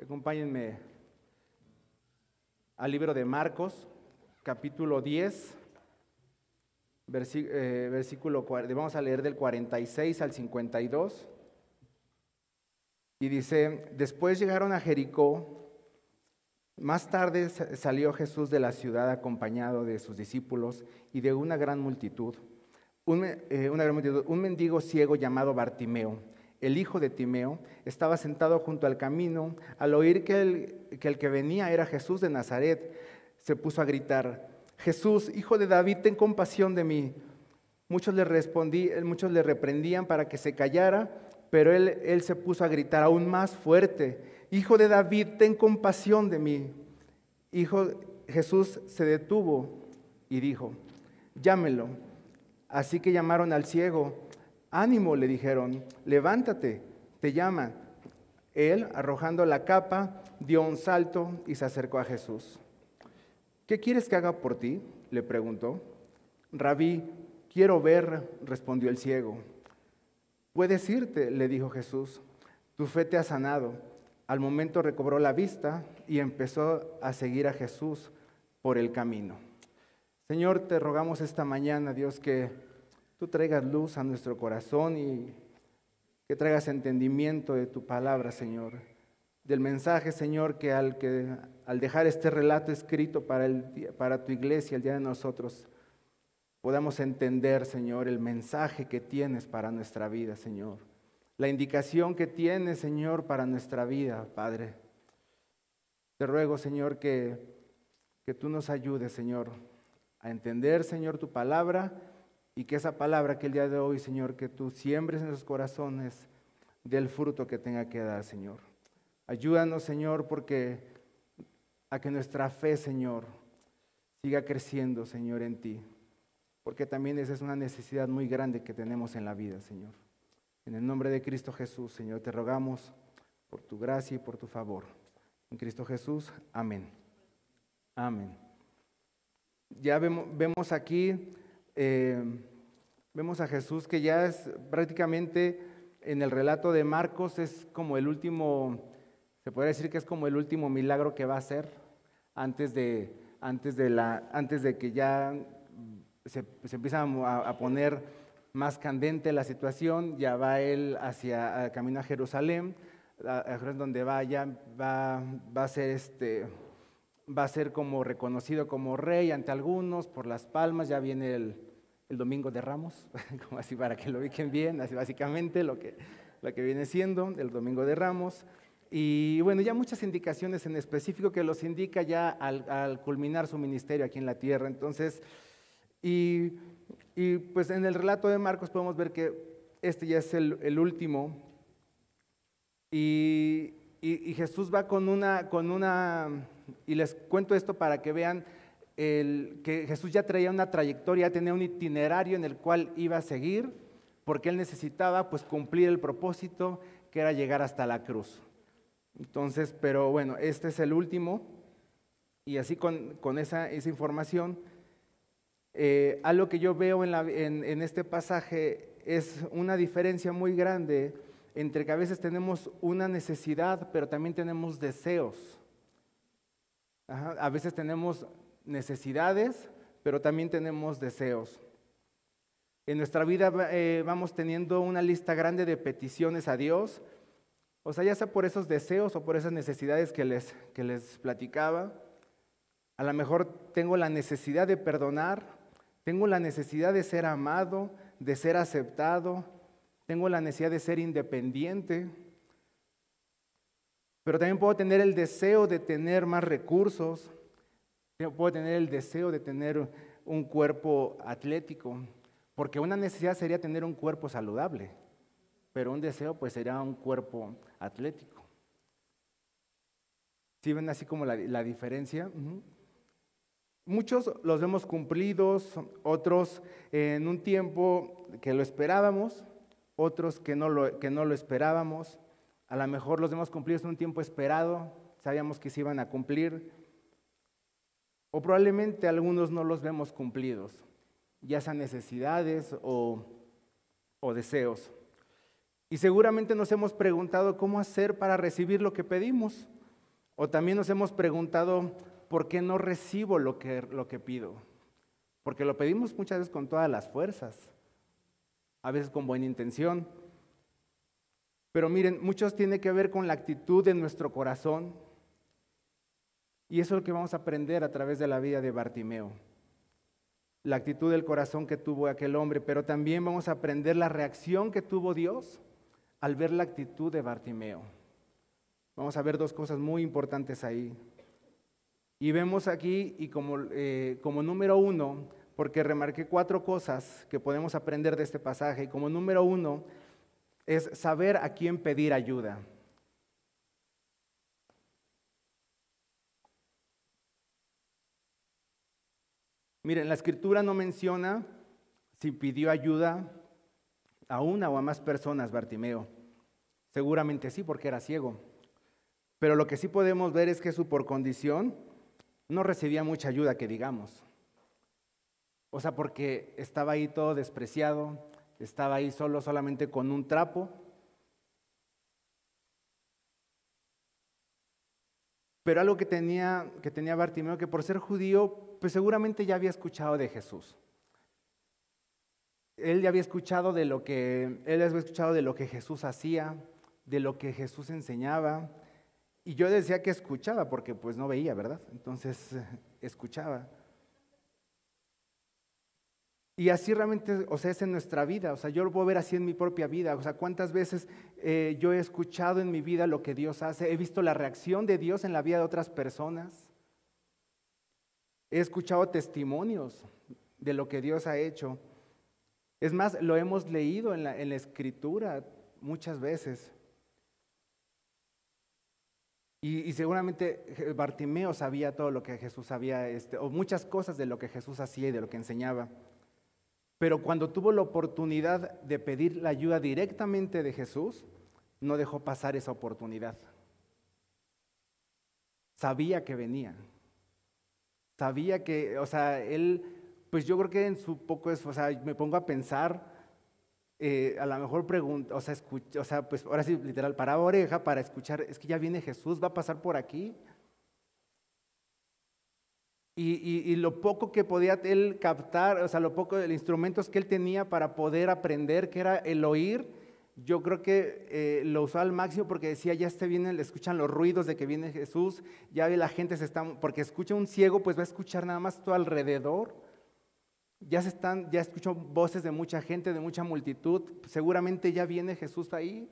Acompáñenme al libro de Marcos, capítulo 10, eh, versículo, vamos a leer del 46 al 52. Y dice, después llegaron a Jericó, más tarde salió Jesús de la ciudad acompañado de sus discípulos y de una gran multitud. Eh, una gran multitud, un mendigo ciego llamado Bartimeo el hijo de Timeo, estaba sentado junto al camino. Al oír que el, que venía era Jesús de Nazaret, se puso a gritar, Jesús, hijo de David, ten compasión de mí. Muchos le, respondí, muchos le reprendían para que se callara, pero él, él se puso a gritar aún más fuerte, Hijo de David, ten compasión de mí. Hijo, Jesús se detuvo y dijo, llámelo. Así que llamaron al ciego Ánimo, le dijeron, levántate, te llama. Él, arrojando la capa, dio un salto y se acercó a Jesús. ¿Qué quieres que haga por ti? le preguntó. Rabí, quiero ver, respondió el ciego. Puedes irte, le dijo Jesús. Tu fe te ha sanado. Al momento recobró la vista y empezó a seguir a Jesús por el camino. Señor, te rogamos esta mañana, Dios, que tú traigas luz a nuestro corazón y que traigas entendimiento de tu palabra, Señor. Del mensaje, Señor, que al, que, al dejar este relato escrito para, el, para tu iglesia, el día de nosotros, podamos entender, Señor, el mensaje que tienes para nuestra vida, Señor. La indicación que tienes, Señor, para nuestra vida, Padre. Te ruego, Señor, que, que tú nos ayudes, Señor, a entender, Señor, tu palabra y que esa palabra que el día de hoy, Señor, que tú siembres en sus corazones del fruto que tenga que dar, Señor. Ayúdanos, Señor, porque a que nuestra fe, Señor, siga creciendo, Señor, en ti. Porque también esa es una necesidad muy grande que tenemos en la vida, Señor. En el nombre de Cristo Jesús, Señor, te rogamos por tu gracia y por tu favor. En Cristo Jesús, amén. Amén. Ya vemos, vemos aquí eh, vemos a Jesús que ya es prácticamente en el relato de Marcos es como el último, se puede decir que es como el último milagro que va a hacer antes de, antes de, la, antes de que ya se, empieza a, poner más candente la situación, ya va él hacia camino a Jerusalén, a, donde vaya, va, va a ser este, va a ser como reconocido como rey ante algunos por las palmas, ya viene el, el domingo de Ramos, como así para que lo ubiquen bien, así básicamente lo que, viene siendo el domingo de Ramos. Y bueno, ya muchas indicaciones en específico que los indica ya al, culminar su ministerio aquí en la tierra. Entonces, y, pues en el relato de Marcos podemos ver que este ya es el, último. Y, y, Jesús va con una, con una, y les cuento esto para que vean que Jesús ya traía una trayectoria, tenía un itinerario en el cual iba a seguir, porque él necesitaba pues cumplir el propósito que era llegar hasta la cruz. Entonces, pero bueno, este es el último, y así con, esa, esa, información, eh, algo que yo veo en, en este pasaje es una diferencia muy grande entre que a veces tenemos una necesidad, pero también tenemos deseos. A veces tenemos necesidades, pero también tenemos deseos. En nuestra vida eh, vamos teniendo una lista grande de peticiones a Dios, o sea, ya sea por esos deseos o por esas necesidades que les, que les platicaba. A lo mejor tengo la necesidad de perdonar, tengo la necesidad de ser amado, de ser aceptado, tengo la necesidad de ser independiente, pero también puedo tener el deseo de tener más recursos, Puedo tener el deseo de tener un cuerpo atlético, porque una necesidad sería tener un cuerpo saludable, pero un deseo pues sería un cuerpo atlético. ¿Sí ven así como la, diferencia? Muchos los vemos cumplidos, otros en un tiempo que lo esperábamos, otros que no lo, que no lo esperábamos. A lo mejor los vemos cumplidos en un tiempo esperado, sabíamos que se iban a cumplir, o probablemente algunos no los vemos cumplidos, ya sean necesidades o, deseos. Y seguramente nos hemos preguntado cómo hacer para recibir lo que pedimos. O también nos hemos preguntado, ¿por qué no recibo lo que, lo que pido? Porque lo pedimos muchas veces con todas las fuerzas, a veces con buena intención. Pero miren, muchos tiene que ver con la actitud de nuestro corazón. Y eso es lo que vamos a aprender a través de la vida de Bartimeo. La actitud del corazón que tuvo aquel hombre, pero también vamos a aprender la reacción que tuvo Dios al ver la actitud de Bartimeo. Vamos a ver dos cosas muy importantes ahí. Y vemos aquí, y como, eh, como número uno, porque remarqué cuatro cosas que podemos aprender de este pasaje, y como número uno es saber a quién pedir ayuda. Miren, la escritura no menciona si pidió ayuda a una o a más personas Bartimeo. Seguramente sí, porque era ciego. Pero lo que sí podemos ver es que su por condición no recibía mucha ayuda, que digamos. O sea, porque estaba ahí todo despreciado, estaba ahí solo, solamente con un trapo. Pero algo que tenía, que tenía Bartimeo, que por ser judío, pues seguramente ya había escuchado de Jesús. Él ya había escuchado de lo que, él había escuchado de lo que Jesús hacía, de lo que Jesús enseñaba. Y yo decía que escuchaba, porque pues no veía, ¿verdad? Entonces, escuchaba. Y así realmente, o sea, es en nuestra vida. O sea, yo lo puedo ver así en mi propia vida. O sea, cuántas veces eh, yo he escuchado en mi vida lo que Dios hace. He visto la reacción de Dios en la vida de otras personas. He escuchado testimonios de lo que Dios ha hecho. Es más, lo hemos leído en la, escritura muchas veces. Y, seguramente Bartimeo sabía todo lo que Jesús sabía, este, o muchas cosas de lo que Jesús hacía y de lo que enseñaba. Pero cuando tuvo la oportunidad de pedir la ayuda directamente de Jesús, no dejó pasar esa oportunidad. Sabía que venía. Sabía que, o sea, él, pues yo creo que en su poco es, o sea, me pongo a pensar, eh, a lo mejor pregunta, o sea, escucha, o sea, pues ahora sí, literal, para oreja para escuchar, es que ya viene Jesús, va a pasar por aquí. Y, lo poco que podía él captar, o sea, lo poco de los instrumentos que él tenía para poder aprender, que era el oír, yo creo que eh, lo usó al máximo porque decía, ya esté bien, le escuchan los ruidos de que viene Jesús, ya la gente se está, porque escucha un ciego, pues va a escuchar nada más todo alrededor. Ya se están, ya escuchó voces de mucha gente, de mucha multitud, seguramente ya viene Jesús ahí.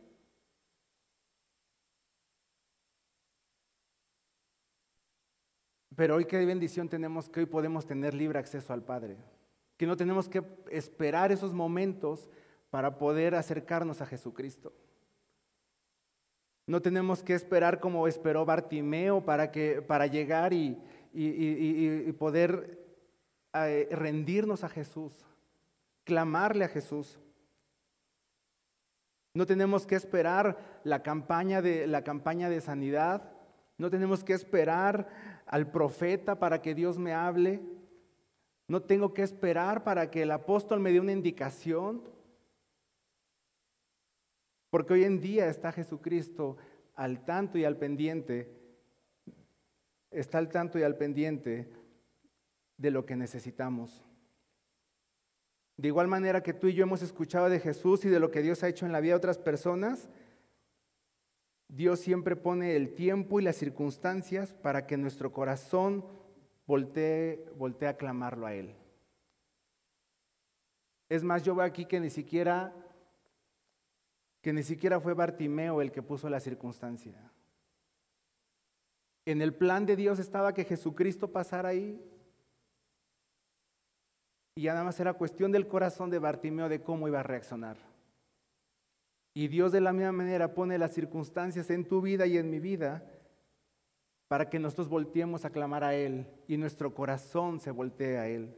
Pero hoy qué bendición tenemos que hoy podemos tener libre acceso al Padre. Que no tenemos que esperar esos momentos para poder acercarnos a Jesucristo. No tenemos que esperar como esperó Bartimeo para, que, para llegar y, poder eh, rendirnos a Jesús, clamarle a Jesús. No tenemos que esperar la campaña de, la campaña de sanidad, no tenemos que esperar al profeta para que Dios me hable. No tengo que esperar para que el apóstol me dé una indicación. Porque hoy en día está Jesucristo al tanto y al pendiente, está al tanto y al pendiente de lo que necesitamos. De igual manera que tú y yo hemos escuchado de Jesús y de lo que Dios ha hecho en la vida de otras personas, Dios siempre pone el tiempo y las circunstancias para que nuestro corazón voltee, a clamarlo a Él. Es más, yo veo aquí que ni siquiera, que ni siquiera fue Bartimeo el que puso la circunstancia. En el plan de Dios estaba que Jesucristo pasara ahí. Y ya nada más era cuestión del corazón de Bartimeo de cómo iba a reaccionar. Y Dios de la misma manera pone las circunstancias en tu vida y en mi vida para que nosotros volteemos a clamar a Él y nuestro corazón se voltee a Él.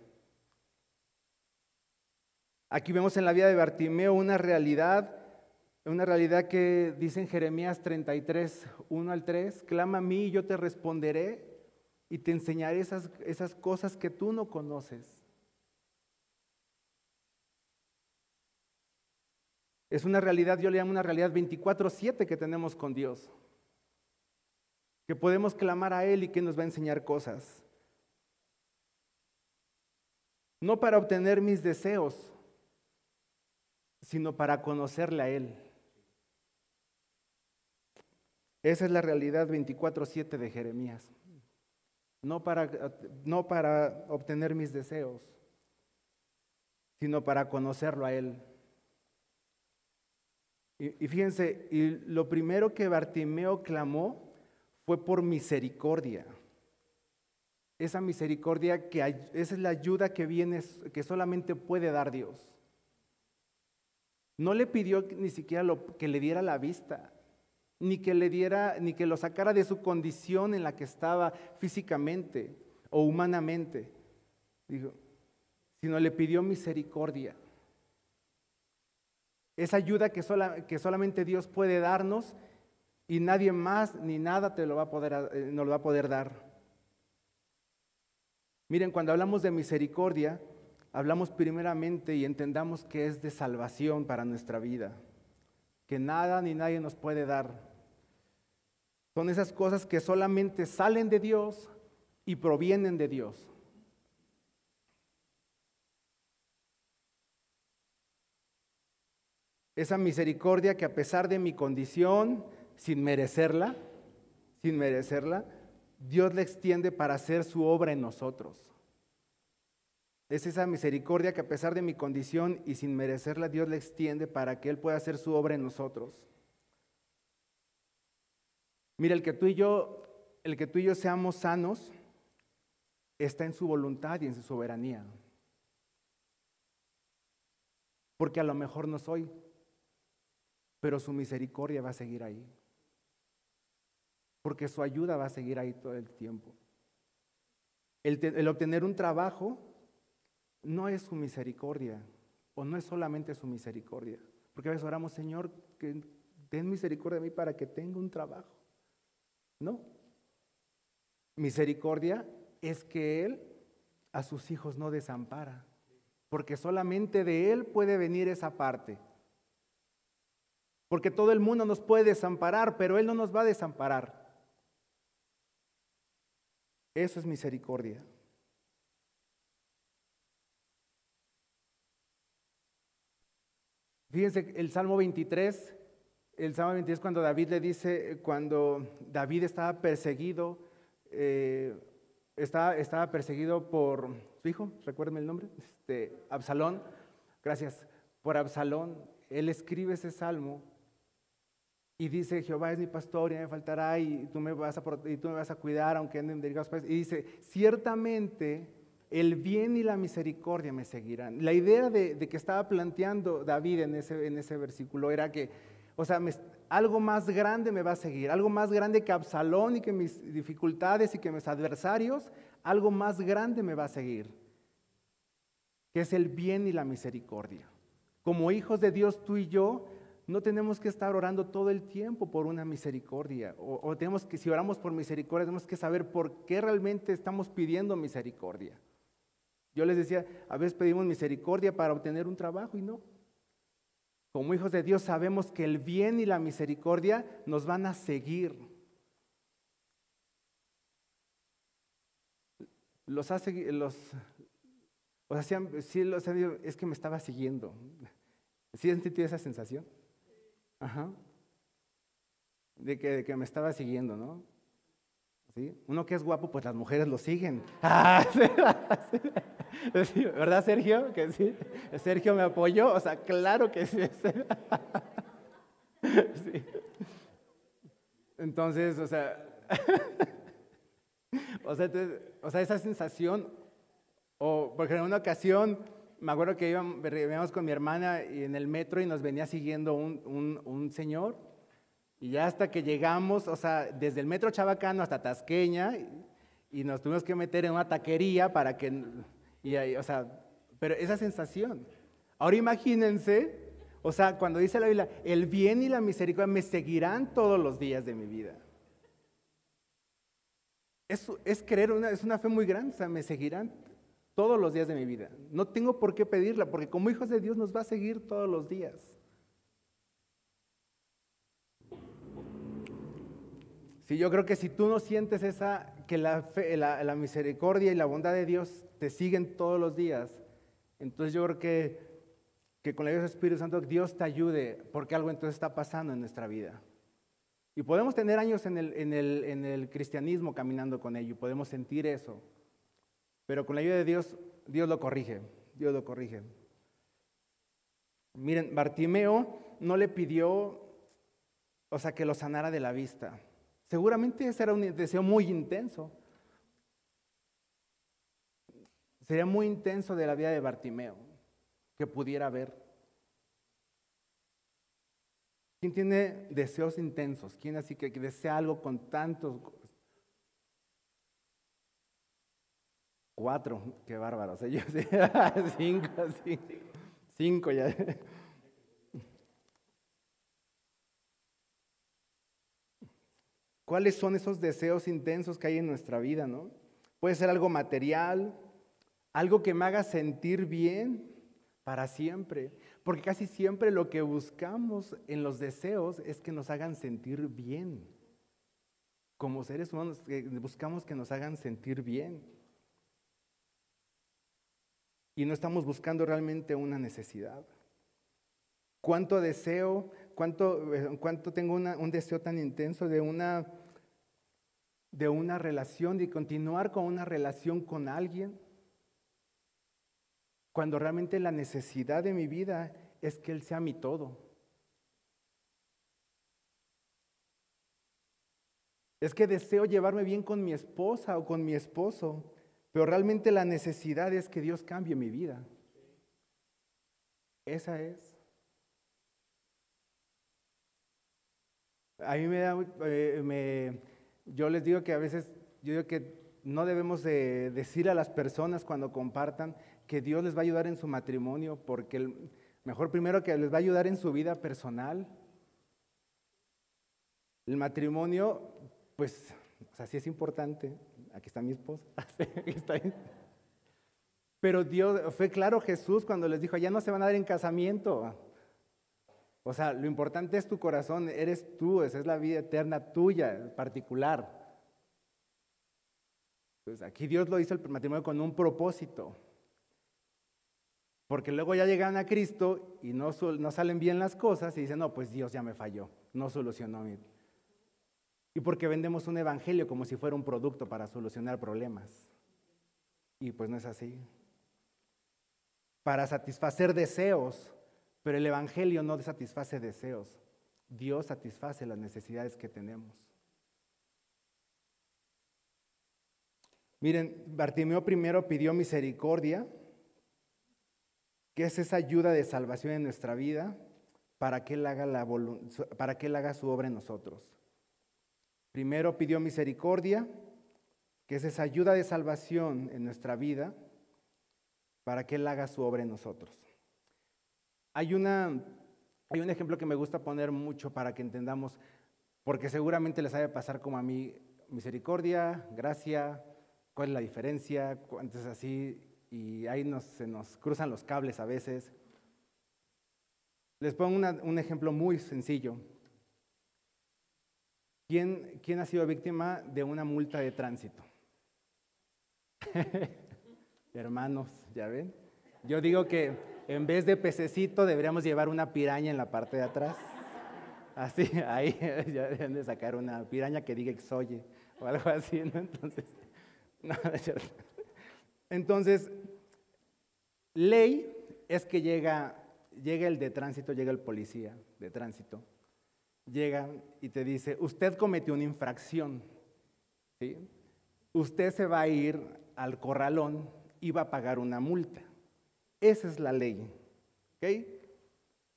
Aquí vemos en la vida de Bartimeo una realidad, una realidad que dice en Jeremías 33, 1 al 3, clama a mí y yo te responderé y te enseñaré esas, esas cosas que tú no conoces. Es una realidad, yo le llamo una realidad 24/7 que tenemos con Dios. que podemos clamar a Él y que nos va a enseñar cosas. No para obtener mis deseos, sino para conocerle a Él. Esa es la realidad 24/7 de Jeremías. No para, no para obtener mis deseos, sino para conocerlo a Él. Y, fíjense, y lo primero que Bartimeo clamó fue por misericordia. Esa misericordia que esa es la ayuda que viene, que solamente puede dar Dios. No le pidió ni siquiera lo, que le diera la vista ni que le diera, ni que lo sacara de su condición en la que estaba físicamente o humanamente, digo, sino le pidió misericordia. Esa ayuda que, que solamente Dios puede darnos y nadie más ni nada te lo va a poder, eh, nos lo va a poder dar. Miren, cuando hablamos de misericordia, hablamos primeramente y entendamos que es de salvación para nuestra vida, que nada ni nadie nos puede dar. Son esas cosas que solamente salen de Dios y provienen de Dios. Esa misericordia que a pesar de mi condición, sin merecerla, sin merecerla, Dios le extiende para hacer su obra en nosotros. Es esa misericordia que a pesar de mi condición y sin merecerla, Dios le extiende para que Él pueda hacer su obra en nosotros. Mira, el que tú y yo, el que tú y yo seamos sanos está en su voluntad y en su soberanía. Porque a lo mejor no soy, pero su misericordia va a seguir ahí. Porque su ayuda va a seguir ahí todo el tiempo. El, obtener un trabajo no es su misericordia, o no es solamente su misericordia. Porque a veces oramos, Señor, que ten misericordia de mí para que tenga un trabajo. No. Misericordia es que Él a sus hijos no desampara, porque solamente de Él puede venir esa parte. Porque todo el mundo nos puede desamparar, pero Él no nos va a desamparar. Eso es misericordia. Fíjense, el Salmo 23 el Salmo 23 cuando David le dice, cuando David estaba perseguido, eh, estaba, estaba, perseguido por su hijo, recuérdenme el nombre, este, Absalón, gracias, por Absalón, él escribe ese salmo y dice, Jehová es mi pastor y me faltará y tú me vas a, y tú me vas a cuidar aunque anden Y dice, ciertamente el bien y la misericordia me seguirán. La idea de, de que estaba planteando David en ese, en ese versículo era que o sea, algo más grande me va a seguir, algo más grande que Absalón y que mis dificultades y que mis adversarios, algo más grande me va a seguir, que es el bien y la misericordia. Como hijos de Dios, tú y yo, no tenemos que estar orando todo el tiempo por una misericordia. O, o, tenemos que, si oramos por misericordia, tenemos que saber por qué realmente estamos pidiendo misericordia. Yo les decía, a veces pedimos misericordia para obtener un trabajo y no. Como hijos de Dios sabemos que el bien y la misericordia nos van a seguir. Los hace, los, o sea, sí, los, es que me estaba siguiendo. ¿Sí han esa sensación? Ajá. De que, de que me estaba siguiendo, ¿no? Uno que es guapo, pues las mujeres lo siguen. Ah, ¿Verdad, Sergio? Que sí. Sergio me apoyó, o sea, claro que sí. Entonces, o sea, o sea, esa sensación, o porque en una ocasión, me acuerdo que íbamos, con mi hermana y en el metro y nos venía siguiendo un, un señor, y ya hasta que llegamos, o sea, desde el metro Chabacano hasta Tasqueña, y nos tuvimos que meter en una taquería para que y ahí, o sea, pero esa sensación. Ahora imagínense, o sea, cuando dice la Biblia, el bien y la misericordia me seguirán todos los días de mi vida. Es, es creer, una, es una fe muy grande, o sea, me seguirán todos los días de mi vida. No tengo por qué pedirla, porque como hijos de Dios nos va a seguir todos los días. Sí, yo creo que si tú no sientes esa, que la, la, misericordia y la bondad de Dios te siguen todos los días, entonces yo creo que, que con la ayuda del Espíritu Santo Dios te ayude porque algo entonces está pasando en nuestra vida. Y podemos tener años en el, en el, en el cristianismo caminando con ello, podemos sentir eso, pero con la ayuda de Dios, Dios lo corrige, Dios lo corrige. Miren, Bartimeo no le pidió, o sea, que lo sanara de la vista. Seguramente ese era un deseo muy intenso. Sería muy intenso de la vida de Bartimeo que pudiera ver. ¿Quién tiene deseos intensos? ¿Quién así que desea algo con tantos? Cuatro, qué bárbaros. Ellos cinco, cinco, cinco ya. ¿Cuáles son esos deseos intensos que hay en nuestra vida, no? Puede ser algo material, algo que me haga sentir bien para siempre, porque casi siempre lo que buscamos en los deseos es que nos hagan sentir bien. Como seres humanos buscamos que nos hagan sentir bien. Y no estamos buscando realmente una necesidad. ¿Cuánto deseo, cuánto, eh, cuánto tengo un deseo tan intenso de una de una relación, de continuar con una relación con alguien, cuando realmente la necesidad de mi vida es que Él sea mi todo. Es que deseo llevarme bien con mi esposa o con mi esposo, pero realmente la necesidad es que Dios cambie mi vida. Esa es. A mí me da, eh, me, yo les digo que a veces, yo digo que no debemos de decir a las personas cuando compartan que Dios les va a ayudar en su matrimonio, porque mejor primero que les va a ayudar en su vida personal. El matrimonio, pues, o sea, sí es importante. Aquí está mi esposa. Pero Dios, fue claro Jesús cuando les dijo, ya no se van a dar en casamiento. O sea, lo importante es tu corazón, eres tú, esa es la vida eterna tuya, particular. Pues aquí Dios lo hizo el matrimonio con un propósito. Porque luego ya llegan a Cristo y no, salen bien las cosas y dicen, no, pues Dios ya me falló, no solucionó mi... Y porque vendemos un evangelio como si fuera un producto para solucionar problemas. Y pues no es así. Para satisfacer deseos, pero el Evangelio no satisface deseos. Dios satisface las necesidades que tenemos. Miren, Bartimeo primero pidió misericordia, que es esa ayuda de salvación en nuestra vida, para que Él haga, la para que él haga su obra en nosotros. Primero pidió misericordia, que es esa ayuda de salvación en nuestra vida, para que Él haga su obra en nosotros. Hay, una, hay un ejemplo que me gusta poner mucho para que entendamos, porque seguramente les de pasar como a mí, misericordia, gracia, cuál es la diferencia, entonces así, y ahí nos, se nos cruzan los cables a veces. Les pongo un ejemplo muy sencillo. ¿Quién, ¿Quién ha sido víctima de una multa de tránsito? Hermanos, ¿ya ven? Yo digo que en vez de pececito deberíamos llevar una piraña en la parte de atrás. Así, ahí ya deben de sacar una piraña que diga exoye o algo así, ¿no? Entonces, no, Entonces, ley es que llega, llega el de tránsito, llega el policía de tránsito, llega y te dice, usted cometió una infracción, ¿sí? Usted se va a ir al corralón y va a pagar una multa. Esa es la ley. ¿Ok?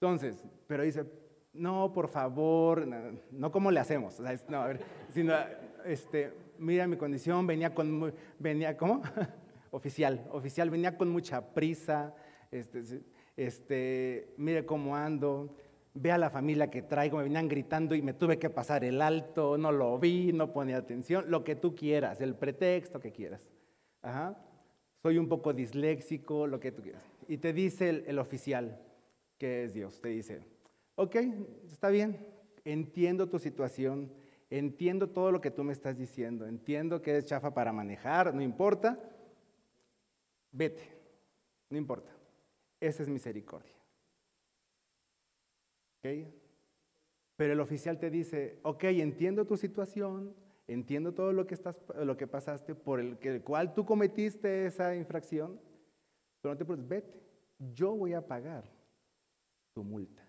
Entonces, pero dice, no, por favor, no, cómo le hacemos. no, sino, este, mira mi condición, venía con, venía, ¿cómo? oficial, oficial, venía con mucha prisa, este, este, mire cómo ando, ve a la familia que traigo, me venían gritando y me tuve que pasar el alto, no lo vi, no ponía atención, lo que tú quieras, el pretexto que quieras. Ajá soy un poco disléxico, lo que tú quieras. Y te dice el, oficial, que es Dios, te dice, ok, está bien, entiendo tu situación, entiendo todo lo que tú me estás diciendo, entiendo que es chafa para manejar, no importa, vete, no importa. Esa es misericordia. Pero el oficial te dice, ok, entiendo tu situación, entiendo todo lo que, estás, lo que pasaste, por el, el cual tú cometiste esa infracción, pero no te preocupes, vete, yo voy a pagar tu multa.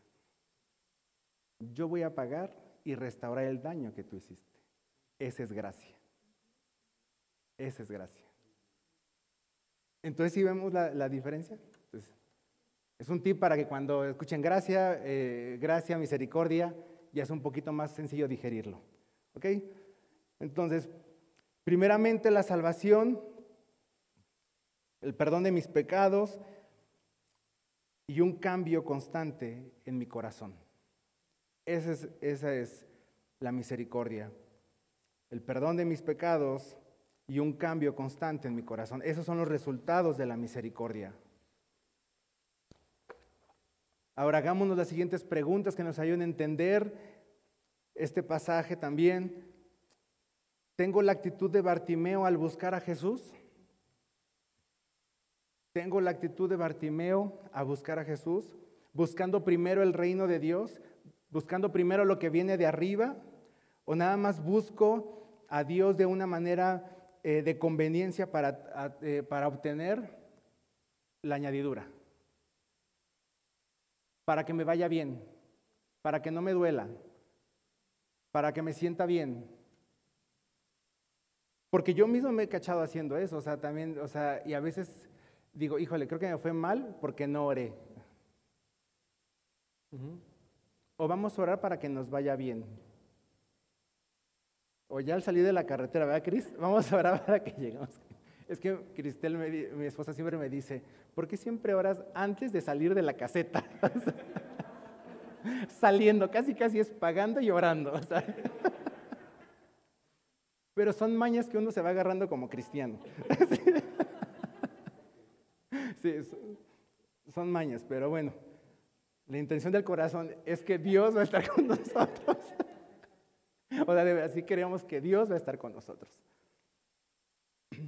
Yo voy a pagar y restaurar el daño que tú hiciste. Esa es gracia. Esa es gracia. Entonces, si vemos la, diferencia? es un tip para que cuando escuchen gracia, eh, gracia, misericordia, ya es un poquito más sencillo digerirlo. ¿Ok? Entonces, primeramente la salvación, el perdón de mis pecados y un cambio constante en mi corazón. Esa es, esa es la misericordia. El perdón de mis pecados y un cambio constante en mi corazón. Esos son los resultados de la misericordia. Ahora hagámonos las siguientes preguntas que nos ayuden a entender este pasaje también. ¿Tengo la actitud de Bartimeo al buscar a Jesús? ¿Tengo la actitud de Bartimeo a buscar a Jesús? Buscando primero el reino de Dios, buscando primero lo que viene de arriba, o nada más busco a Dios de una manera eh, de conveniencia para, eh, para obtener la añadidura para que me vaya bien, para que no me duela, para que me sienta bien. Porque yo mismo me he cachado haciendo eso, o sea, también, o sea, y a veces digo, híjole, creo que me fue mal porque no oré. O vamos a orar para que nos vaya bien. O ya al salir de la carretera, ¿verdad, Cris? Vamos a orar para que lleguemos. Es que Cristel, mi esposa, siempre me dice, ¿por qué siempre oras antes de salir de la caseta? Saliendo, casi casi es pagando y orando. Pero son mañas que uno se va agarrando como cristiano. Sí, son mañas, pero bueno, la intención del corazón es que Dios va a estar con nosotros. O sea, así queremos que Dios va a estar con nosotros.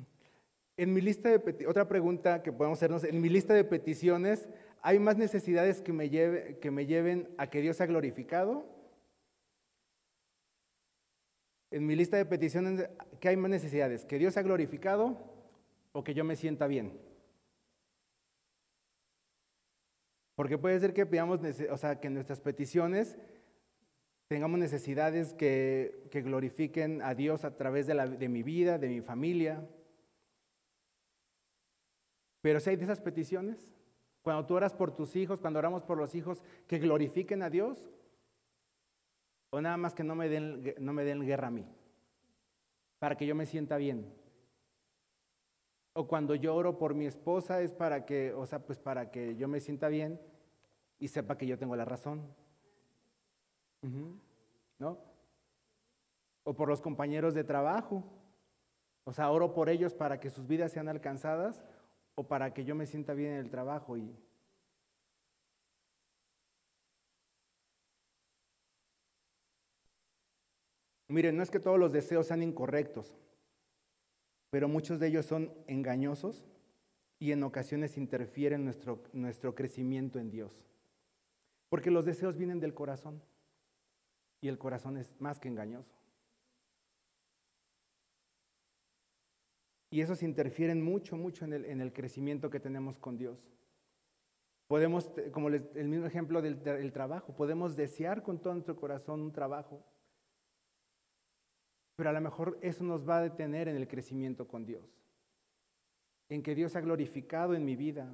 En mi lista de otra pregunta que podemos hacernos, en mi lista de peticiones, ¿hay más necesidades que me, que me lleven a que Dios sea glorificado? En mi lista de peticiones, ¿qué hay más necesidades? ¿Que Dios sea glorificado o que yo me sienta bien? Porque puede ser que pidamos, o sea, que nuestras peticiones tengamos necesidades que, glorifiquen a Dios a través de, mi vida, de mi familia, pero si hay de esas peticiones, cuando tú oras por tus hijos, cuando oramos por los hijos, que glorifiquen a Dios, o nada más que no me den, no me den guerra a mí, para que yo me sienta bien. O cuando yo oro por mi esposa es para que, o sea, pues para que yo me sienta bien y sepa que yo tengo la razón. ¿No? O por los compañeros de trabajo. O sea, oro por ellos para que sus vidas sean alcanzadas o para que yo me sienta bien en el trabajo y Miren, no es que todos los deseos sean incorrectos, pero muchos de ellos son engañosos y en ocasiones interfieren nuestro, nuestro crecimiento en Dios. Porque los deseos vienen del corazón y el corazón es más que engañoso. Y esos interfieren mucho, mucho en el, crecimiento que tenemos con Dios. Podemos, como el mismo ejemplo del, trabajo, podemos desear con todo nuestro corazón un trabajo, pero a lo mejor eso nos va a detener en el crecimiento con Dios, en que Dios ha glorificado en mi vida.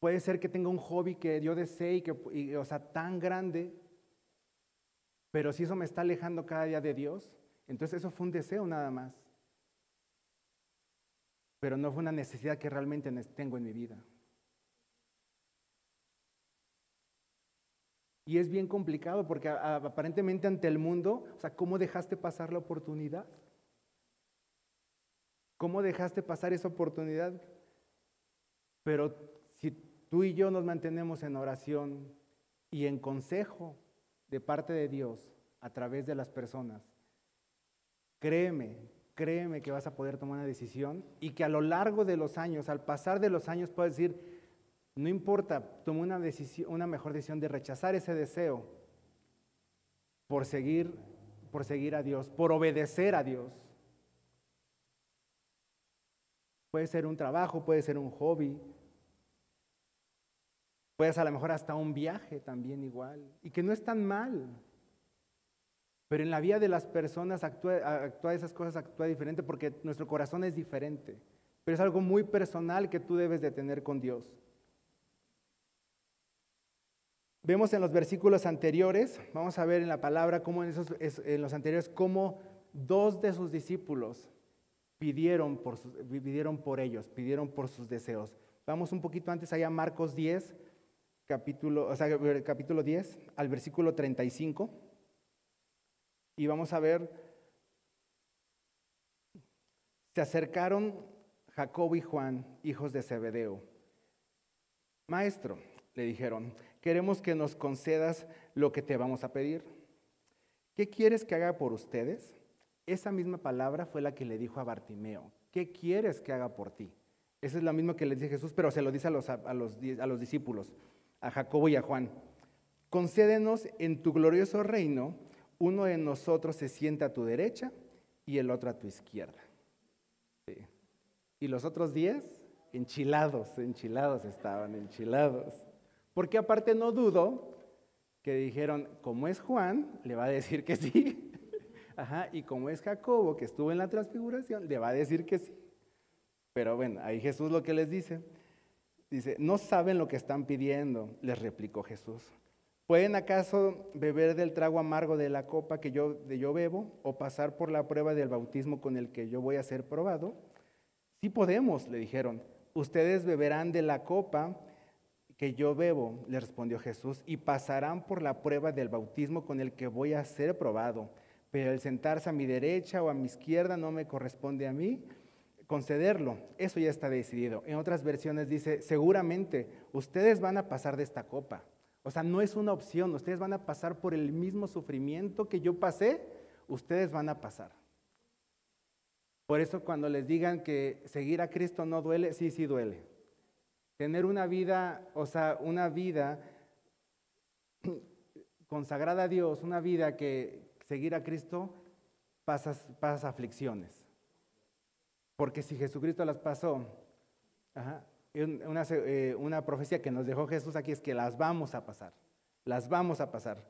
Puede ser que tenga un hobby que yo desee y que, o sea, tan grande, pero si eso me está alejando cada día de Dios, entonces eso fue un deseo nada más pero no fue una necesidad que realmente tengo en mi vida. Y es bien complicado porque aparentemente ante el mundo, o sea, ¿cómo dejaste pasar la oportunidad? ¿Cómo dejaste pasar esa oportunidad? Pero si tú y yo nos mantenemos en oración y en consejo de parte de Dios, a través de las personas. Créeme, créeme que vas a poder tomar una decisión y que a lo largo de los años, al pasar de los años, puedes decir, no importa, tomé una, decisión, una mejor decisión de rechazar ese deseo por seguir, por seguir a Dios, por obedecer a Dios. Puede ser un trabajo, puede ser un hobby, puede ser a lo mejor hasta un viaje también igual, y que no es tan mal. Pero en la vida de las personas actúa, actúa esas cosas actúa diferente porque nuestro corazón es diferente. Pero es algo muy personal que tú debes de tener con Dios. Vemos en los versículos anteriores, vamos a ver en la palabra cómo en, esos, en los anteriores, cómo dos de sus discípulos pidieron por, pidieron por ellos, pidieron por sus deseos. Vamos un poquito antes allá, Marcos 10, capítulo, o sea, capítulo 10, al versículo 35. Y vamos a ver, se acercaron Jacob y Juan, hijos de Zebedeo. Maestro, le dijeron, queremos que nos concedas lo que te vamos a pedir. ¿Qué quieres que haga por ustedes? Esa misma palabra fue la que le dijo a Bartimeo. ¿Qué quieres que haga por ti? Esa es la misma que le dice Jesús, pero se lo dice a los, a los, a los discípulos, a Jacobo y a Juan. Concédenos en tu glorioso reino, uno de nosotros se sienta a tu derecha y el otro a tu izquierda. Y los otros diez, enchilados, enchilados estaban, enchilados. Porque aparte no dudo que dijeron, como es Juan, le va a decir que sí. Ajá, y como es Jacobo, que estuvo en la transfiguración, le va a decir que sí. Pero bueno, ahí Jesús lo que les dice, dice, no saben lo que están pidiendo, les replicó Jesús. ¿Pueden acaso beber del trago amargo de la copa que yo, de yo bebo o pasar por la prueba del bautismo con el que yo voy a ser probado? Sí podemos, le dijeron. Ustedes beberán de la copa que yo bebo, le respondió Jesús, y pasarán por la prueba del bautismo con el que voy a ser probado. Pero el sentarse a mi derecha o a mi izquierda no me corresponde a mí concederlo. Eso ya está decidido. En otras versiones dice, seguramente ustedes van a pasar de esta copa. O sea, no es una opción, ustedes van a pasar por el mismo sufrimiento que yo pasé, ustedes van a pasar. Por eso cuando les digan que seguir a Cristo no duele, sí, sí duele. Tener una vida, o sea, una vida consagrada a Dios, una vida que seguir a Cristo, pasas, pasas aflicciones. Porque si Jesucristo las pasó, una, eh, una, profecía que nos dejó Jesús aquí es que las vamos a pasar, las vamos a pasar.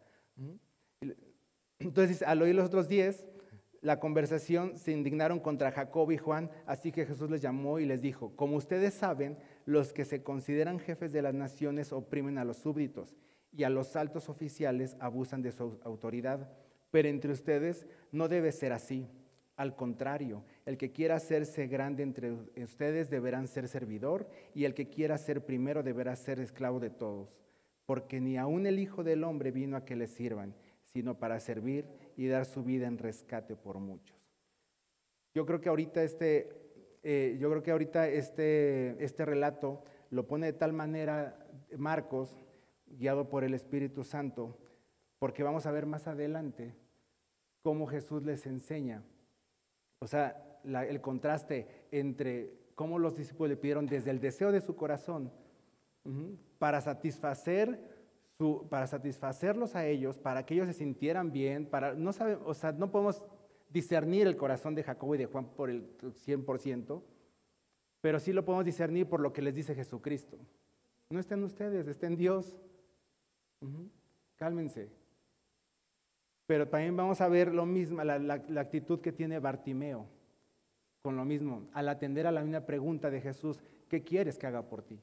Entonces, al oír los otros diez, la conversación se indignaron contra Jacob y Juan, así que Jesús les llamó y les dijo, como ustedes saben, los que se consideran jefes de las naciones oprimen a los súbditos y a los altos oficiales abusan de su autoridad, pero entre ustedes no debe ser así. Al contrario, el que quiera hacerse grande entre ustedes deberán ser servidor y el que quiera ser primero deberá ser esclavo de todos, porque ni aun el Hijo del Hombre vino a que le sirvan, sino para servir y dar su vida en rescate por muchos. Yo creo que ahorita este eh, yo creo que ahorita este, este relato lo pone de tal manera Marcos, guiado por el Espíritu Santo, porque vamos a ver más adelante cómo Jesús les enseña. O sea, el contraste entre cómo los discípulos le pidieron desde el deseo de su corazón para satisfacer para satisfacerlos a ellos, para que ellos se sintieran bien, para no sabe, o sea, no podemos discernir el corazón de Jacobo y de Juan por el 100%, pero sí lo podemos discernir por lo que les dice Jesucristo. No estén ustedes, estén Dios. Cálmense. Pero también vamos a ver lo mismo, la, la, actitud que tiene Bartimeo con lo mismo, al atender a la misma pregunta de Jesús, ¿qué quieres que haga por ti?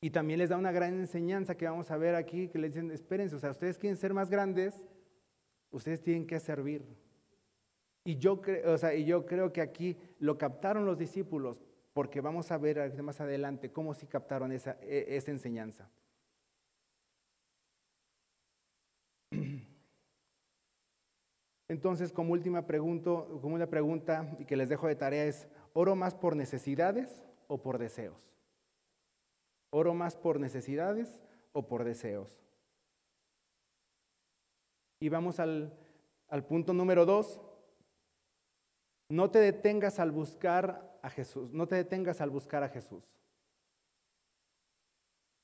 Y también les da una gran enseñanza que vamos a ver aquí, que les dicen, espérense, o sea, ustedes quieren ser más grandes, Ustedes tienen que servir. Y yo, o sea, y yo creo que aquí lo captaron los discípulos, porque vamos a ver más adelante cómo sí captaron esa, e, esa enseñanza. Entonces, como última pregunta, como una pregunta y que les dejo de tarea es, ¿oro más por necesidades o por deseos? ¿Oro más por necesidades o por deseos? Y vamos al, al punto número dos. No te detengas al buscar a Jesús, no te detengas al buscar a Jesús.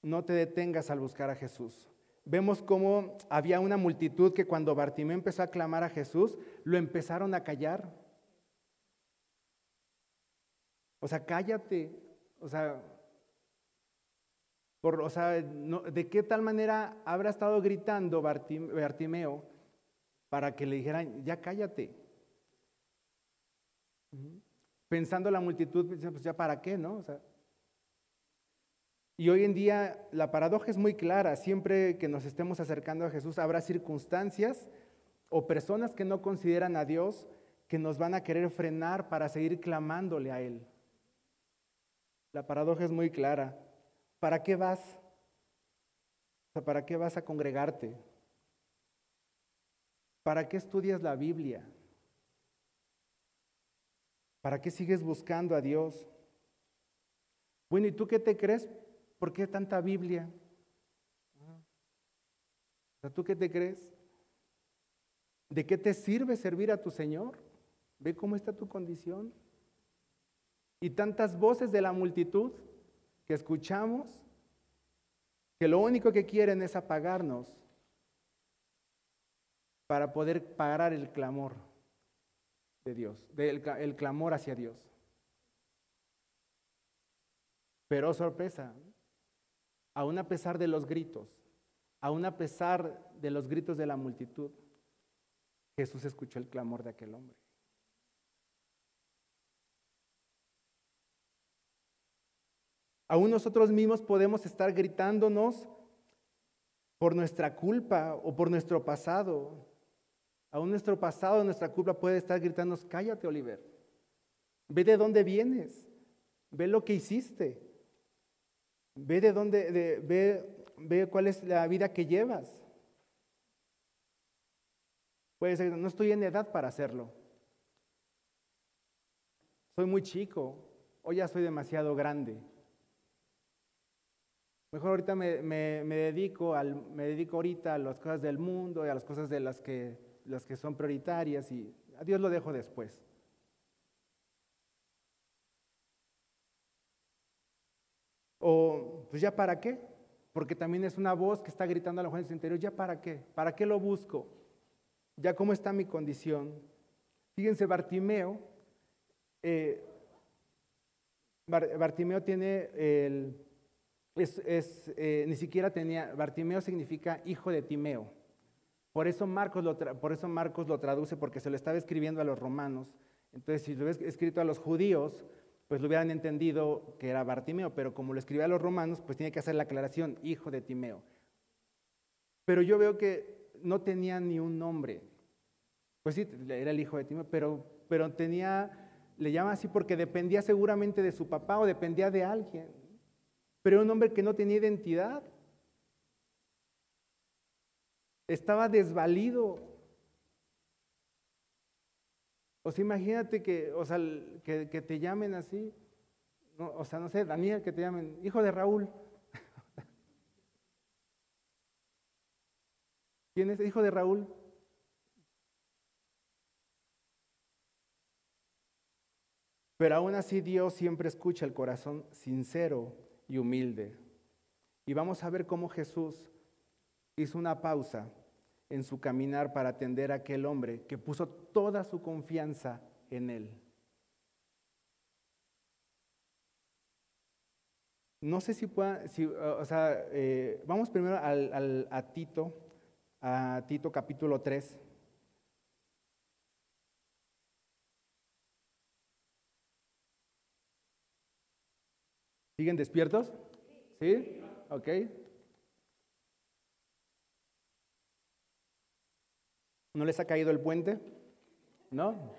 No te detengas al buscar a Jesús. Vemos cómo había una multitud que cuando Bartimeo empezó a clamar a Jesús, lo empezaron a callar. O sea, cállate. O sea, por, o sea ¿de qué tal manera habrá estado gritando Bartimeo para que le dijeran, ya cállate? Pensando la multitud, pues ya para qué, ¿no? y hoy en día la paradoja es muy clara. Siempre que nos estemos acercando a Jesús habrá circunstancias o personas que no consideran a Dios que nos van a querer frenar para seguir clamándole a Él. La paradoja es muy clara. ¿Para qué vas? ¿Para qué vas a congregarte? ¿Para qué estudias la Biblia? ¿Para qué sigues buscando a Dios? Bueno, ¿y tú qué te crees? ¿Por qué tanta Biblia? ¿Tú qué te crees? ¿De qué te sirve servir a tu Señor? Ve cómo está tu condición. Y tantas voces de la multitud que escuchamos, que lo único que quieren es apagarnos para poder parar el clamor de Dios, el clamor hacia Dios. Pero oh, sorpresa, aún a pesar de los gritos, aún a pesar de los gritos de la multitud, Jesús escuchó el clamor de aquel hombre. Aún nosotros mismos podemos estar gritándonos por nuestra culpa o por nuestro pasado, Aún nuestro pasado, nuestra culpa puede estar gritándonos, cállate, Oliver. Ve de dónde vienes. Ve lo que hiciste. Ve de dónde, ve, ve cuál es la vida que llevas. Puede ser, no estoy en edad para hacerlo. Soy muy chico o ya soy demasiado grande. Mejor ahorita me, me, dedico al, me dedico ahorita a las cosas del mundo y a las cosas de las que las que son prioritarias y a Dios lo dejo después. O, pues ya para qué, porque también es una voz que está gritando a la gente interior, ya para qué, para qué lo busco, ya cómo está mi condición. Fíjense, Bartimeo, eh, Bartimeo tiene el, es, eh, ni siquiera tenía, Bartimeo significa hijo de Timeo. Por eso, Marcos lo por eso Marcos lo traduce, porque se lo estaba escribiendo a los romanos. Entonces, si lo hubiera escrito a los judíos, pues lo hubieran entendido que era Bartimeo, pero como lo escribió a los romanos, pues tiene que hacer la aclaración, hijo de Timeo. Pero yo veo que no tenía ni un nombre. Pues sí, era el hijo de Timeo, pero, pero tenía, le llama así porque dependía seguramente de su papá o dependía de alguien. Pero un hombre que no tenía identidad. Estaba desvalido. O sea, imagínate que, o sea, que, te llamen así. o sea, no sé, Daniel, que te llamen, hijo de Raúl. ¿Quién es hijo de Raúl? Pero aún así Dios siempre escucha el corazón sincero y humilde. Y vamos a ver cómo Jesús hizo una pausa en su caminar para atender a aquel hombre que puso toda su confianza en él. No sé si pueda, si, o sea, eh, vamos primero al, a Tito, a Tito capítulo 3. ¿Siguen despiertos? ¿Sí? ¿Ok? ¿No les ha caído el puente? ¿No?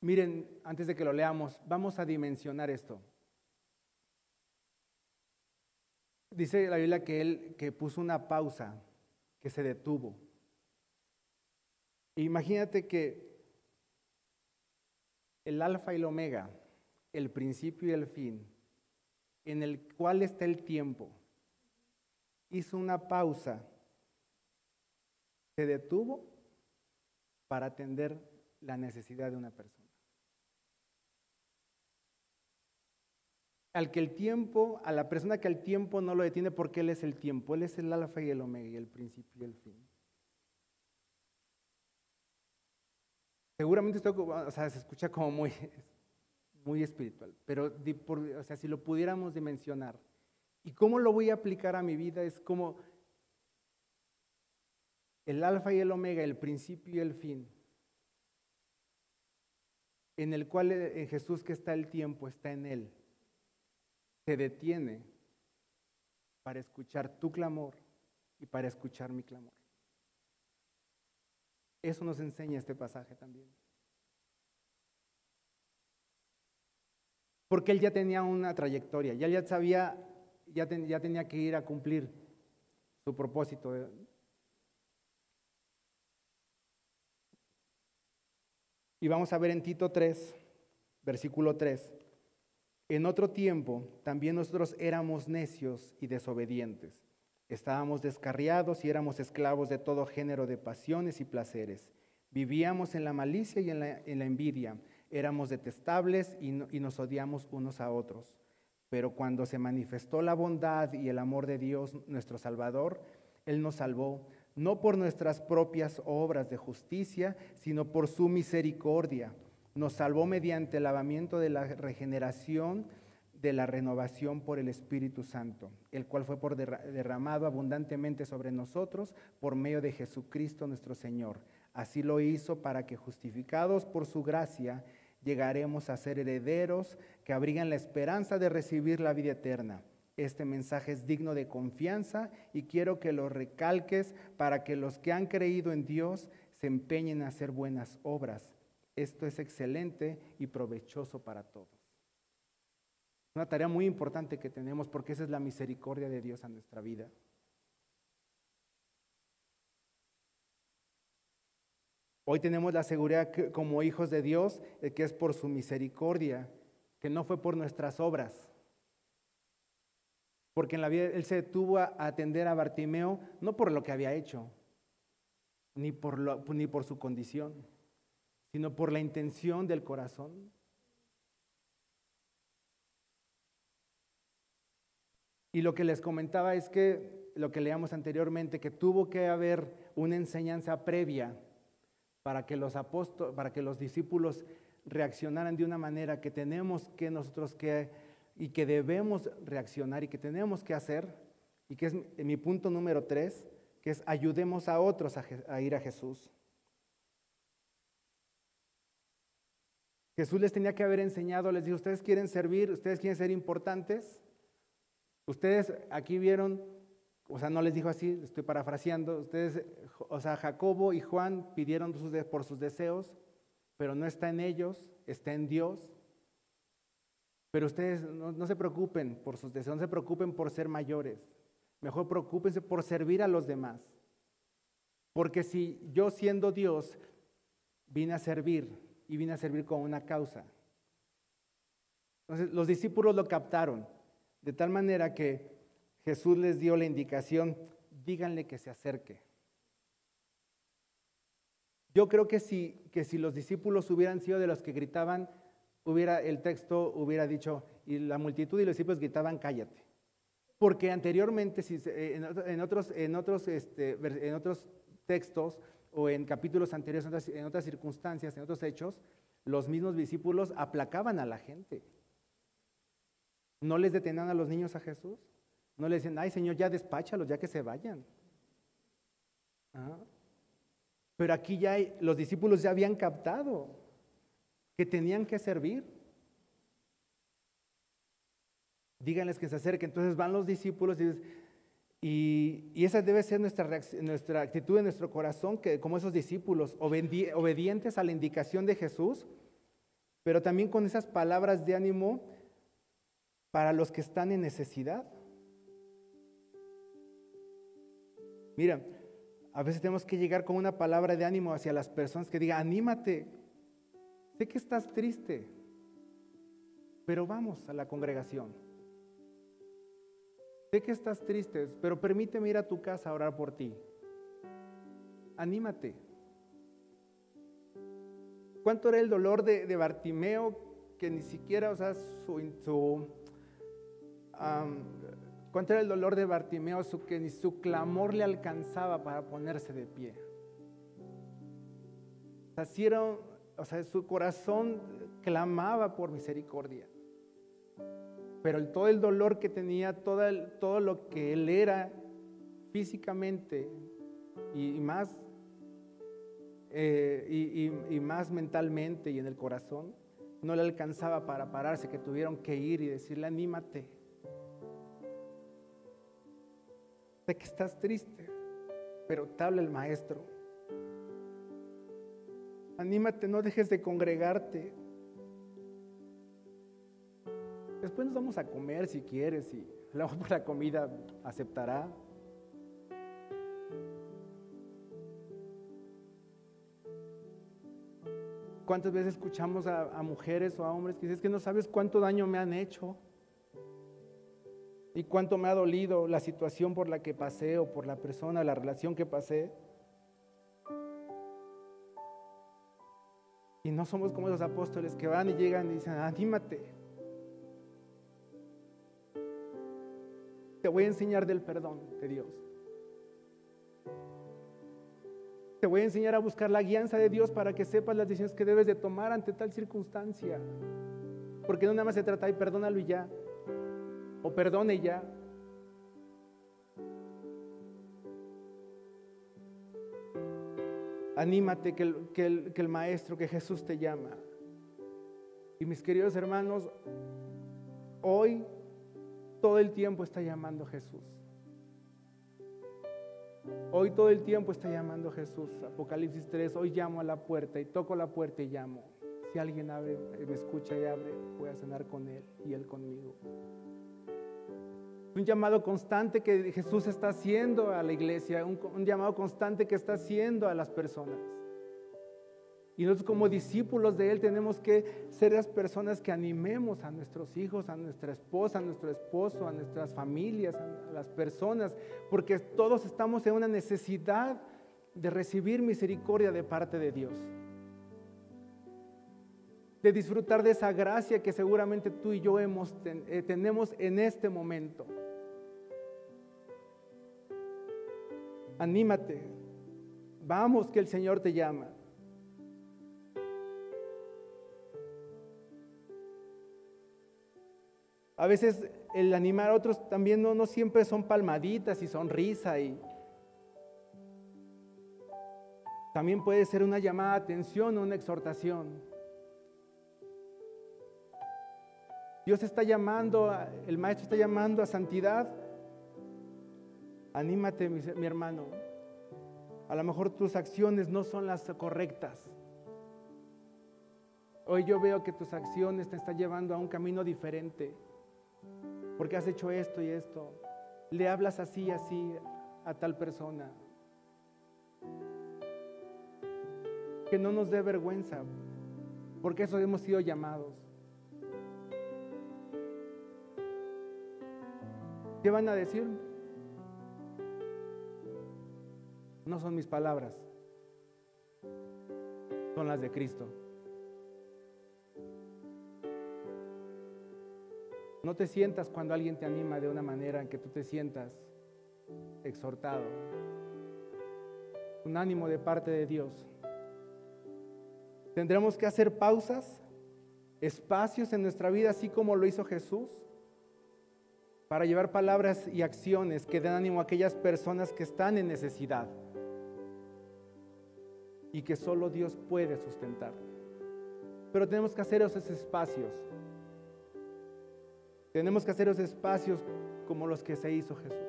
Miren, antes de que lo leamos, vamos a dimensionar esto. Dice la Biblia que él que puso una pausa, que se detuvo. Imagínate que el alfa y el omega, el principio y el fin, en el cual está el tiempo, hizo una pausa, se detuvo para atender la necesidad de una persona. Al que el tiempo, a la persona que el tiempo no lo detiene porque Él es el tiempo, Él es el alfa y el omega, y el principio y el fin. Seguramente esto se escucha como muy, muy espiritual, pero o sea, si lo pudiéramos dimensionar, ¿y cómo lo voy a aplicar a mi vida? Es como el alfa y el omega, el principio y el fin, en el cual eh, Jesús que está el tiempo, está en Él, se detiene para escuchar tu clamor y para escuchar mi clamor. Eso nos enseña este pasaje también. Porque él ya tenía una trayectoria, ya, sabía, ya, ya tenía que ir a cumplir su propósito. Y vamos a ver en Tito 3, versículo 3. En otro tiempo también nosotros éramos necios y desobedientes Estábamos descarriados y éramos esclavos de todo género de pasiones y placeres. Vivíamos en la malicia y en la, envidia. Éramos detestables y, nos odiamos unos a otros. Pero cuando se manifestó la bondad y el amor de Dios, nuestro Salvador, Él nos salvó, no por nuestras propias obras de justicia, sino por su misericordia. Nos salvó mediante el lavamiento de la regeneración de la renovación por el Espíritu Santo, el cual fue por derramado abundantemente sobre nosotros por medio de Jesucristo nuestro Señor. Así lo hizo para que justificados por su gracia llegaremos a ser herederos que abrigan la esperanza de recibir la vida eterna. Este mensaje es digno de confianza y quiero que lo recalques para que los que han creído en Dios se empeñen a hacer buenas obras. Esto es excelente y provechoso para todos. Una tarea muy importante que tenemos porque esa es la misericordia de Dios a nuestra vida. Hoy tenemos la seguridad que, como hijos de Dios que es por su misericordia, que no fue por nuestras obras. Porque en la vida Él se detuvo a atender a Bartimeo no por lo que había hecho, ni por, ni por su condición, sino por la intención del corazón. Y lo que les comentaba es que, lo que leíamos anteriormente, que tuvo que haber una enseñanza previa para que los apóstoles, para que los discípulos reaccionaran de una manera que tenemos que nosotros que y que debemos reaccionar y que tenemos que hacer, y que es mi punto número tres, que es ayudemos a otros a, a ir a Jesús. Jesús les tenía que haber enseñado, les dijo, ustedes quieren servir, ustedes quieren ser importantes, Ustedes aquí vieron, o sea, no les dijo así, estoy parafraseando, ustedes, o sea, Jacobo y Juan pidieron por sus deseos, pero no está en ellos, está en Dios. Pero ustedes no, se preocupen por sus deseos, no se preocupen por ser mayores, mejor preocúpense por servir a los demás. Porque si yo siendo Dios vine a servir y vine a servir con una causa. Entonces los discípulos lo captaron. De tal manera que Jesús les dio la indicación, díganle que se acerque. Yo creo que si, que si los discípulos hubieran sido de los que gritaban, hubiera, el texto hubiera dicho, y la multitud y los discípulos gritaban, cállate. Porque anteriormente, si, en, otros, en, otros, este, en otros textos o en capítulos anteriores, en otras circunstancias, en otros hechos, los mismos discípulos aplacaban a la gente. ¿No les detenían a los niños a Jesús? ¿No les decían, ay Señor, ya despáchalos, ya que se vayan? ¿Ah? Pero aquí ya los discípulos ya habían captado que tenían que servir. Díganles que se acerquen. Entonces van los discípulos y, y, esa debe ser nuestra, nuestra actitud en nuestro corazón, que como esos discípulos, obedientes a la indicación de Jesús, pero también con esas palabras de ánimo para los que están en necesidad. Mira, a veces tenemos que llegar con una palabra de ánimo hacia las personas que diga, anímate, sé que estás triste, pero vamos a la congregación. Sé que estás triste, pero permíteme ir a tu casa a orar por ti. Anímate. ¿Cuánto era el dolor de, Bartimeo que ni siquiera, o sea, su, cuánto era el dolor de Bartimeo su, que ni su clamor le alcanzaba para ponerse de pie? Sea, o sea, su corazón clamaba por misericordia pero todo el dolor que tenía, todo, todo lo que él era físicamente y, más, eh, y, más mentalmente y en el corazón, no le alcanzaba para pararse, que tuvieron que ir y decirle, anímate. Sé que estás triste, pero te habla el maestro. Anímate, no dejes de congregarte. Después nos vamos a comer si quieres y la comida aceptará. ¿Cuántas veces escuchamos a, mujeres o a hombres que dicen que no sabes cuánto daño me han hecho? Y cuánto me ha dolido la situación por la que pasé o por la persona, la relación que pasé. Y no somos como esos apóstoles que van y llegan y dicen, anímate, Te voy a enseñar del perdón de Dios. Te voy a enseñar a buscar la guianza de Dios para que sepas las decisiones que debes de tomar ante tal circunstancia. Porque no nada más se trata de perdónalo y ya. O perdone ya. Anímate que el, que, el, que el Maestro, que Jesús te llama. Y mis queridos hermanos, hoy todo el tiempo está llamando Jesús. Hoy todo el tiempo está llamando Jesús. Apocalipsis 3, hoy llamo a la puerta y toco la puerta y llamo. Si alguien abre, me escucha y abre, voy a cenar con él y él conmigo. Un llamado constante que Jesús está haciendo a la iglesia, un, llamado constante que está haciendo a las personas. Y nosotros como discípulos de Él tenemos que ser las personas que animemos a nuestros hijos, a nuestra esposa, a nuestro esposo, a nuestras familias, a las personas, porque todos estamos en una necesidad de recibir misericordia de parte de Dios. De disfrutar de esa gracia que seguramente tú y yo hemos, eh, tenemos en este momento. Anímate. Vamos que el Señor te llama. A veces el animar a otros también no, no siempre son palmaditas y sonrisa y también puede ser una llamada de atención o una exhortación. Dios está llamando, el maestro está llamando a santidad. Anímate, mi, hermano. A lo mejor tus acciones no son las correctas. Hoy yo veo que tus acciones te están llevando a un camino diferente porque has hecho esto y esto. Le hablas así y así a tal persona. Que no nos dé vergüenza, porque eso hemos sido llamados. ¿Qué van a decir? No son mis palabras, son las de Cristo. No te sientas cuando alguien te anima de una manera en que tú te sientas exhortado. Un ánimo de parte de Dios. Tendremos que hacer pausas, espacios en nuestra vida, así como lo hizo Jesús, para llevar palabras y acciones que den ánimo a aquellas personas que están en necesidad y que solo Dios puede sustentar. Pero tenemos que hacer esos espacios tenemos que hacer esos espacios como los que se hizo Jesús.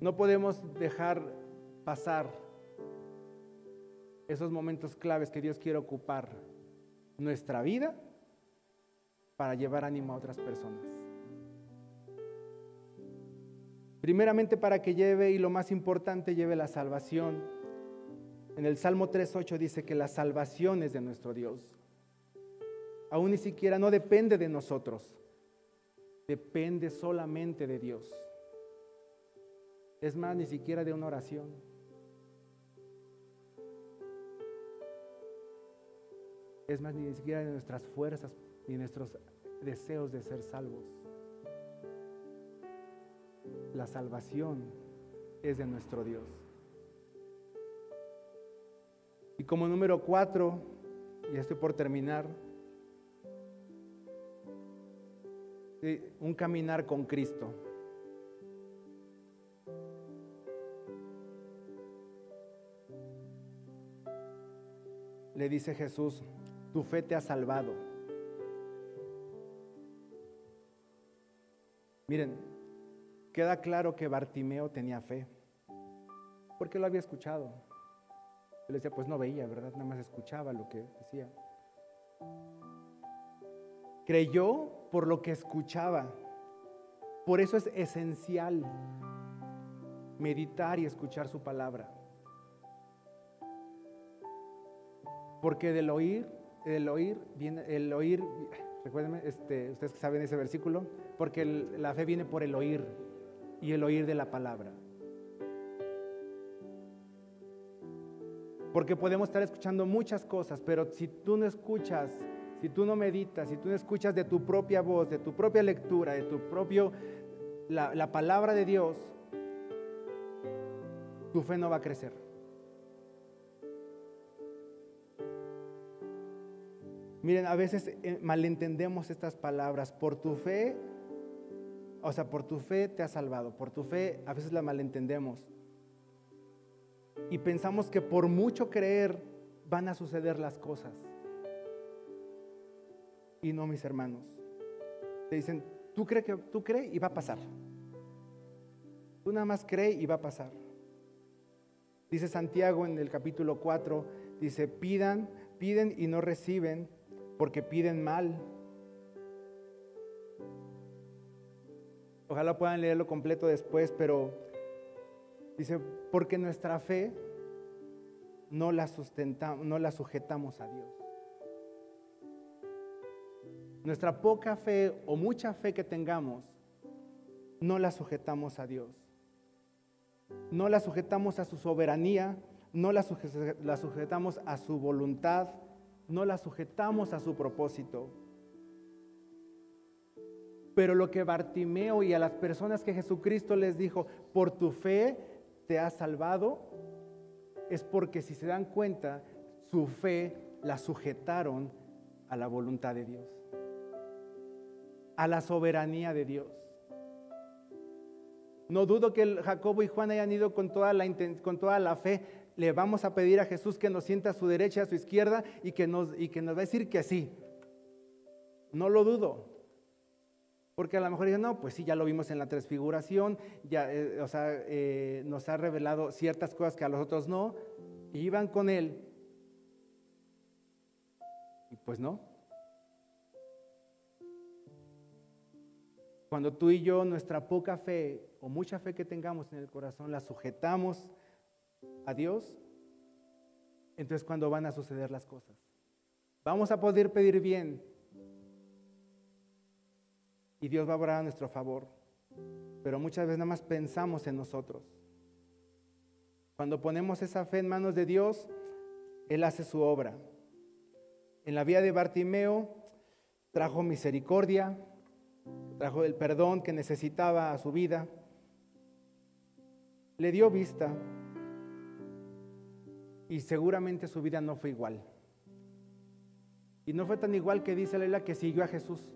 No podemos dejar pasar esos momentos claves que Dios quiere ocupar nuestra vida para llevar ánimo a otras personas. Primeramente para que lleve, y lo más importante, lleve la salvación. En el Salmo 3.8 dice que la salvación es de nuestro Dios. aún ni siquiera no depende de nosotros, depende solamente de Dios. Es más, ni siquiera de una oración. Es más, ni siquiera de nuestras fuerzas ni nuestros deseos de ser salvos. La salvación es de nuestro Dios. Y como número cuatro, ya estoy por terminar, un caminar con Cristo. Le dice Jesús, tu fe te ha salvado. Miren, queda claro que Bartimeo tenía fe, porque lo había escuchado. Él decía, pues no veía, ¿verdad? Nada más escuchaba lo que decía. Creyó por lo que escuchaba. Por eso es esencial meditar y escuchar su palabra. Porque del oír, del oír viene el oír, recuérdenme, este, ustedes saben ese versículo, porque la fe viene por el oír y el oír de la palabra. Porque podemos estar escuchando muchas cosas, pero si tú no escuchas, si tú no meditas, si tú no escuchas de tu propia voz, de tu propia lectura, de tu propio, la, la palabra de Dios, tu fe no va a crecer. Miren, a veces eh, malentendemos estas palabras. Por tu fe, o sea, por tu fe te ha salvado. Por tu fe a veces la malentendemos. Y pensamos que por mucho creer van a suceder las cosas. Y no, mis hermanos. Te dicen, tú crees que tú crees y va a pasar. Tú nada más crees y va a pasar. Dice Santiago en el capítulo 4, dice, pidan, piden y no reciben porque piden mal. Ojalá puedan leerlo completo después, pero dice, porque nuestra fe no la no la sujetamos a Dios. Nuestra poca fe o mucha fe que tengamos, no la sujetamos a Dios. No la sujetamos a su soberanía, no la sujetamos a su voluntad, no la sujetamos a su propósito. Pero lo que Bartimeo y a las personas que Jesucristo les dijo, por tu fe te has salvado, es porque si se dan cuenta, su fe la sujetaron a la voluntad de Dios, a la soberanía de Dios. No dudo que Jacobo y Juan hayan ido con toda, la, con toda la fe le vamos a pedir a Jesús que nos sienta a su derecha, a su izquierda y que nos, y que nos va a decir que sí. No lo dudo. Porque a lo mejor dicen, no, pues sí, ya lo vimos en la transfiguración, ya, eh, o sea, eh, nos ha revelado ciertas cosas que a los otros no, y iban con él. Pues no. Cuando tú y yo, nuestra poca fe o mucha fe que tengamos en el corazón, la sujetamos a Dios, entonces cuando van a suceder las cosas. Vamos a poder pedir bien y Dios va a obrar a nuestro favor, pero muchas veces nada más pensamos en nosotros. Cuando ponemos esa fe en manos de Dios, Él hace su obra. En la vida de Bartimeo trajo misericordia, trajo el perdón que necesitaba a su vida, le dio vista, y seguramente su vida no fue igual. Y no fue tan igual que dice Leila que siguió a Jesús.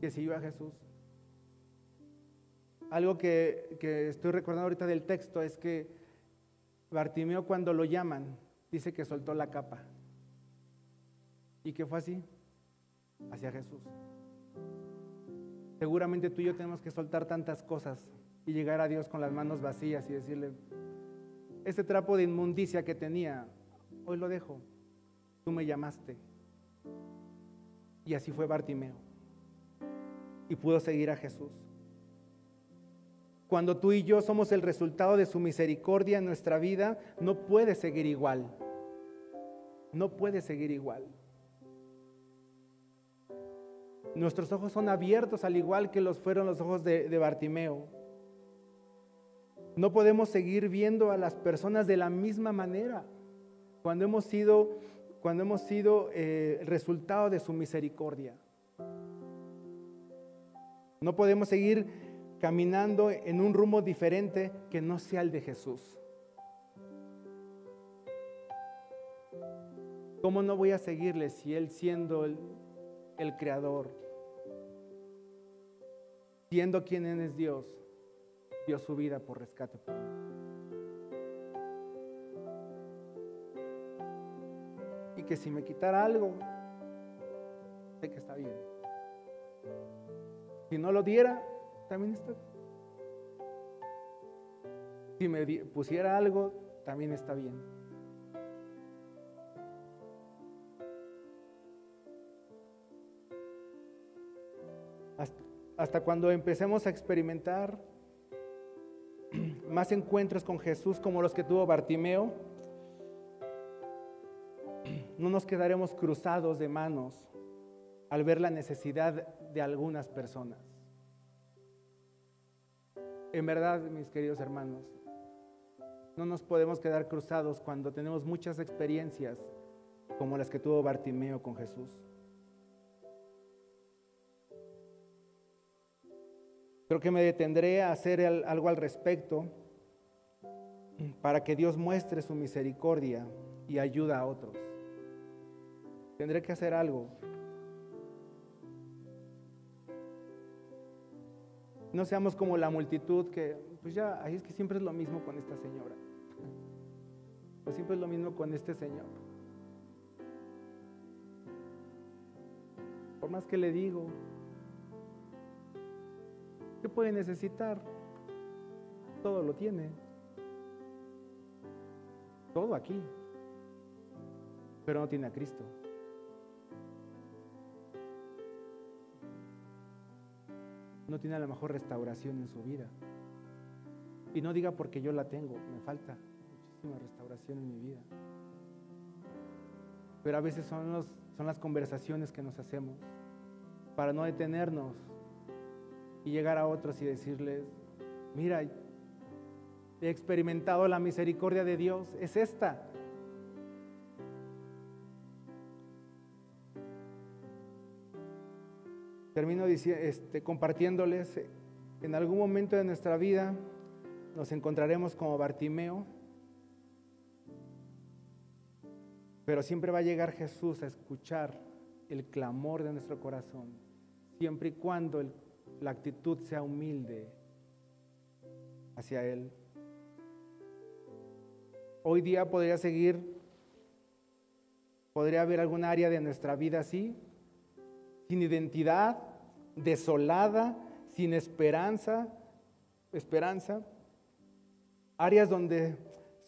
Que siguió a Jesús. Algo que, que estoy recordando ahorita del texto es que Bartimeo cuando lo llaman, dice que soltó la capa. ¿Y que fue así? Hacia Jesús. Seguramente tú y yo tenemos que soltar tantas cosas y llegar a Dios con las manos vacías y decirle, este trapo de inmundicia que tenía, hoy lo dejo, tú me llamaste. Y así fue Bartimeo. Y pudo seguir a Jesús. Cuando tú y yo somos el resultado de su misericordia en nuestra vida, no puede seguir igual. no puede seguir igual. Nuestros ojos son abiertos al igual que los fueron los ojos de, Bartimeo. No podemos seguir viendo a las personas de la misma manera cuando hemos sido, cuando hemos sido eh, resultado de su misericordia. No podemos seguir caminando en un rumbo diferente que no sea el de Jesús. ¿Cómo no voy a seguirle si Él siendo el, el creador, siendo quien es Dios, dio su vida por rescate? Y que si me quitara algo, sé que está bien. Si no lo diera, también está bien. Si me pusiera algo, también está bien. hasta cuando empecemos a experimentar más encuentros con Jesús como los que tuvo Bartimeo, no nos quedaremos cruzados de manos al ver la necesidad de algunas personas. En verdad, mis queridos hermanos, no nos podemos quedar cruzados cuando tenemos muchas experiencias como las que tuvo Bartimeo con Jesús. Creo que me detendré a hacer algo al respecto para que Dios muestre su misericordia y ayuda a otros. Tendré que hacer algo. No seamos como la multitud que, pues ya, ahí es que siempre es lo mismo con esta señora. Pues siempre es lo mismo con este señor. Por más que le digo, ¿Qué puede necesitar? Todo lo tiene. Todo aquí. Pero no tiene a Cristo. No tiene a la mejor restauración en su vida. Y no diga porque yo la tengo, me falta muchísima restauración en mi vida. Pero a veces son, los, son las conversaciones que nos hacemos para no detenernos y llegar a otros y decirles, mira, he experimentado la misericordia de Dios, es esta. Termino este, compartiéndoles, en algún momento de nuestra vida nos encontraremos como Bartimeo, pero siempre va a llegar Jesús a escuchar el clamor de nuestro corazón, siempre y cuando la actitud sea humilde hacia Él. Hoy día podría seguir, podría haber algún área de nuestra vida así, sin identidad, desolada, sin esperanza, esperanza, áreas donde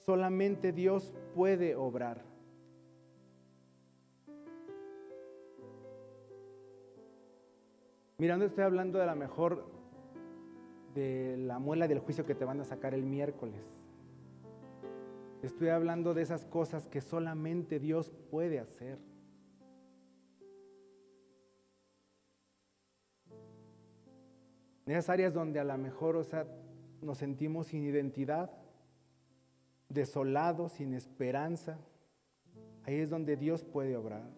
solamente Dios puede obrar. Mira, no estoy hablando de la mejor, de la muela del juicio que te van a sacar el miércoles. Estoy hablando de esas cosas que solamente Dios puede hacer. En esas áreas donde a lo mejor, o sea, nos sentimos sin identidad, desolados, sin esperanza, ahí es donde Dios puede obrar.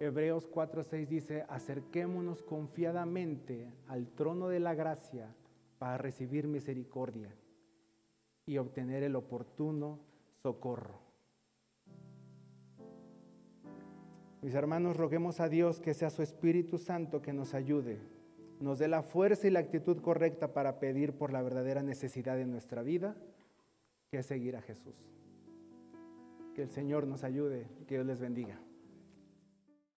Hebreos 4:6 dice, acerquémonos confiadamente al trono de la gracia para recibir misericordia y obtener el oportuno socorro. Mis hermanos, roguemos a Dios que sea su Espíritu Santo que nos ayude, nos dé la fuerza y la actitud correcta para pedir por la verdadera necesidad de nuestra vida, que es seguir a Jesús. Que el Señor nos ayude que Dios les bendiga.